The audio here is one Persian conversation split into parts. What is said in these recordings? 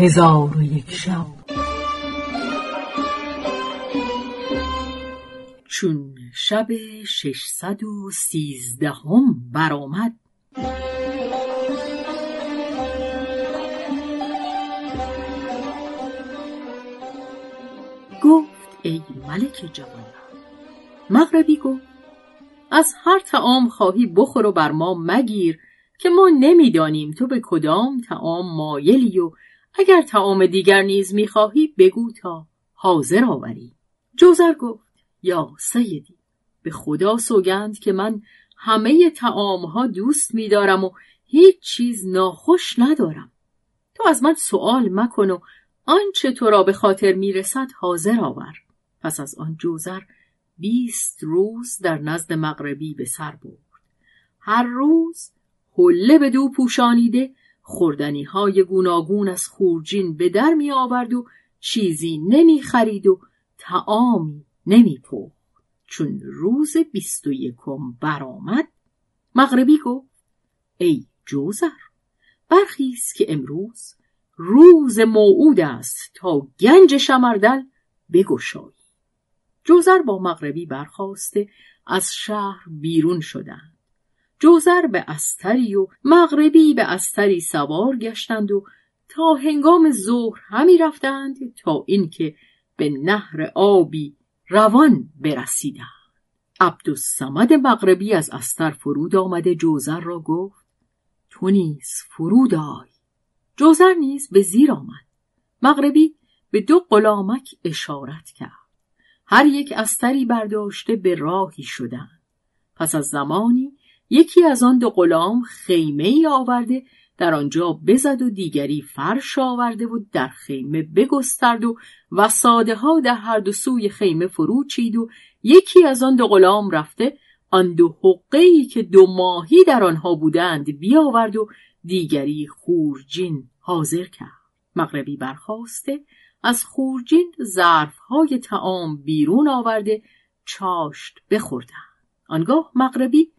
هزار و یک شب. چون شب ششصد و سیزدهم برآمد گفت ای ملک جوان مغربی گفت از هر تعام خواهی بخور و بر ما مگیر که ما نمی‌دانیم تو به کدام تعام مایلی و اگر تعام دیگر نیز می‌خواهی بگو تا حاضر آوری. جوزر گفت یا سیدی به خدا سوگند که من همه تعامها دوست میدارم و هیچ چیز ناخوش ندارم. تو از من سوال مکن و آنچه تو را به خاطر می‌رسد حاضر آور. پس از آن جوزر بیست روز در نزد مغربی به سر برد. هر روز حله به دو پوشانیده خوردنی های گوناگون از خورجین به در می آورد و چیزی نمی خرید و تعامی نمی پخت چون روز بیست و یکم برآمد مغربی گفت ای جوزر برخیز که امروز روز موعود است تا گنج شمردل بگشایی. جوزر با مغربی برخواسته از شهر بیرون شدند. جوزر به استری و مغربی به استری سوار گشتند و تا هنگام ظهر همی رفتند تا اینکه به نهر آبی روان برسیدند. عبدالسمد مغربی از استر فرود آمده جوزر را گفت تو نیز فرود آی. جوزر نیز به زیر آمد. مغربی به دو غلامک اشارت کرد. هر یک استری برداشته به راهی شدند. پس از زمانی یکی از آن دو غلام خیمه ای آورده در آنجا بزد و دیگری فرش آورده و در خیمه بگسترد و وساده ها در هر دو سوی خیمه فرو چید و یکی از آن دو غلام رفته آن دو حقه ای که دو ماهی در آنها بودند بیاورد و دیگری خورجین حاضر کرد. مغربی برخواسته از خورجین ظرفهای تعام بیرون آورده چاشت بخوردند. آنگاه مغربی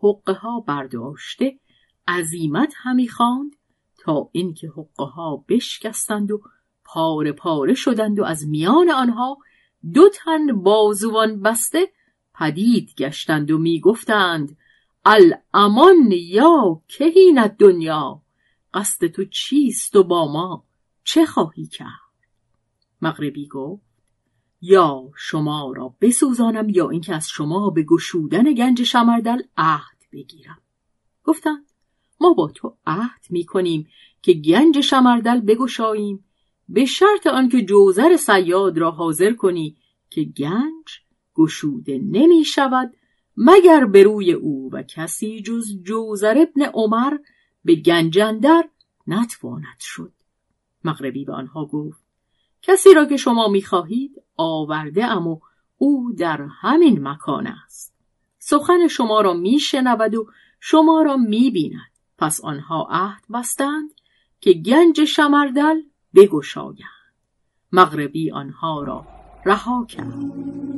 حقه ها برداشته عزیمت همی خواند تا اینکه حقه ها بشکستند و پاره پاره شدند و از میان آنها دو تن بازوان بسته پدید گشتند و می‌گفتند الامان یا کهینت دنیا قصد تو چیست و با ما؟ چه خواهی کرد؟ مغربی گفت یا شما را بسوزانم یا اینکه از شما به گشودن گنج شمردل عهد بگیرم. گفتند ما با تو عهد می کنیم که گنج شمردل بگشاییم. به شرط آنکه جوزر سیاد را حاضر کنی که گنج گشوده نمی شود مگر به روی او و کسی جز جوزر ابن عمر به گنجندر نتواند شد. مغربی به آنها گفت کسی را که شما می‌خواهید آورده اما او در همین مکان است. سخن شما را میشنود و شما را می‌بیند. پس آنها عهد بستند که گنج شمردل بگشایند. مغربی آنها را رها کرد.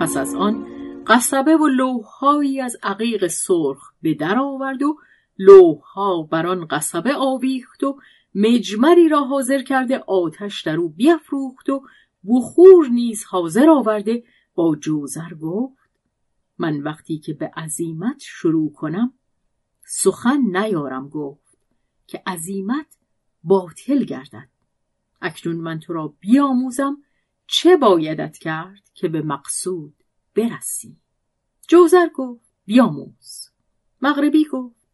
پس از آن قصبه و لوحهایی از عقیق سرخ به در آورد و لوحها بر آن قصبه آویخت و مجمری را حاضر کرده آتش در او بیافروخت و بخور نیز حاضر آورده با جوزر گفت من وقتی که به عزیمت شروع کنم سخن نیارم گفت که عزیمت باطل گردد. اکنون من تو را بیاموزم چه بایدت کرد که به مقصود برسی؟ جوزر گفت بیاموز مغربی گفت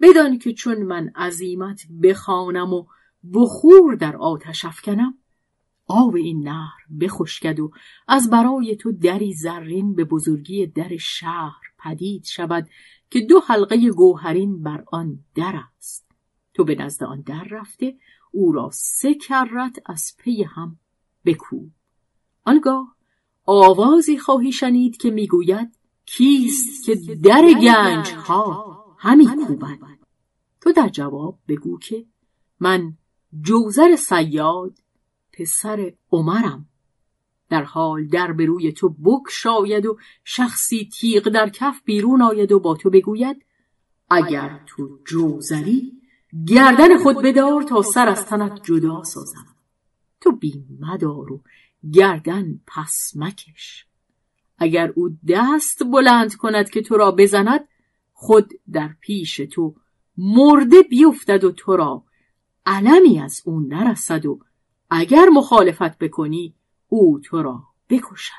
بدان که چون من عزیمت بخوانم و بخور در آتش افکنم آب این نهر بخشکد و از برای تو دری زرین به بزرگی در شهر پدید شود که دو حلقه گوهرین بر آن در است. تو به نزد آن در رفته او را سه کرت از پی هم بکوب. آنگاه آوازی خواهی شنید که می‌گوید کیست که در گنج ها همی کوبد؟ تو در جواب بگو که من جوزر سیاد پسر عمرم. در حال در به روی تو بک شاید و شخصی تیغ در کف بیرون آید و با تو بگوید اگر تو جوزری گردن خود بدار تا سر از تنت جدا سازم. تو بیم مدار و گردن پس مکش. اگر او دست بلند کند که تو را بزند خود در پیش تو مرده بیفتد و تو را علمی از او نرسد و اگر مخالفت بکنی او تو را بکشد.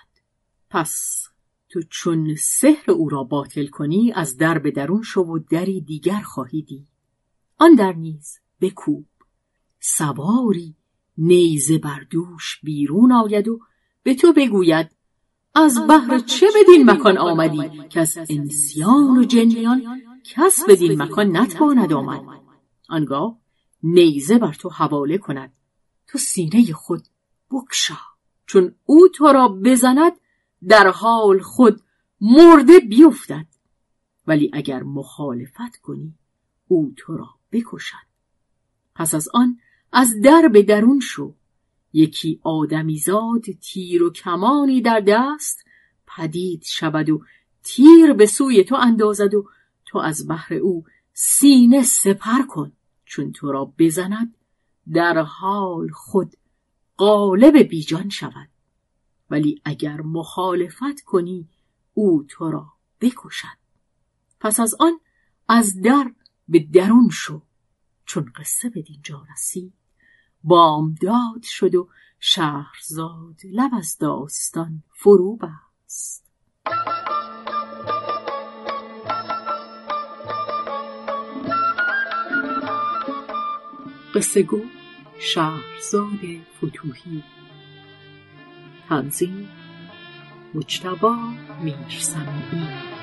پس تو چون سحر او را باطل کنی از در به درون شو و دری دیگر خواهی دید. آن در نیز بکوب. سواری نیزه بر دوش بیرون آید و به تو بگوید از بهر چه بدین مکان آمدی؟ که از انسیان و جنیان کس بدین مکان نتواند آمد. آنگاه نیزه بر تو حواله کند. تو سینه خود بکشا چون او تو را بزند در حال خود مرده بیفتد. ولی اگر مخالفت کنی او تو را بکشد. پس از آن از در به درون شو. یکی آدمیزاد تیر و کمانی در دست پدید شود و تیر به سوی تو اندازد و تو از بحر او سینه سپر کن. چون تو را بزند در حال خود قالب بیجان شود. ولی اگر مخالفت کنی او تو را بکشد. پس از آن از در به درون شو. چون قصه به دینجا رسید بامداد شد و شهرزاد لب از داستان فرو بست. قصه گو شهرزاد فتوهی تنظیم مجتبا میرسمی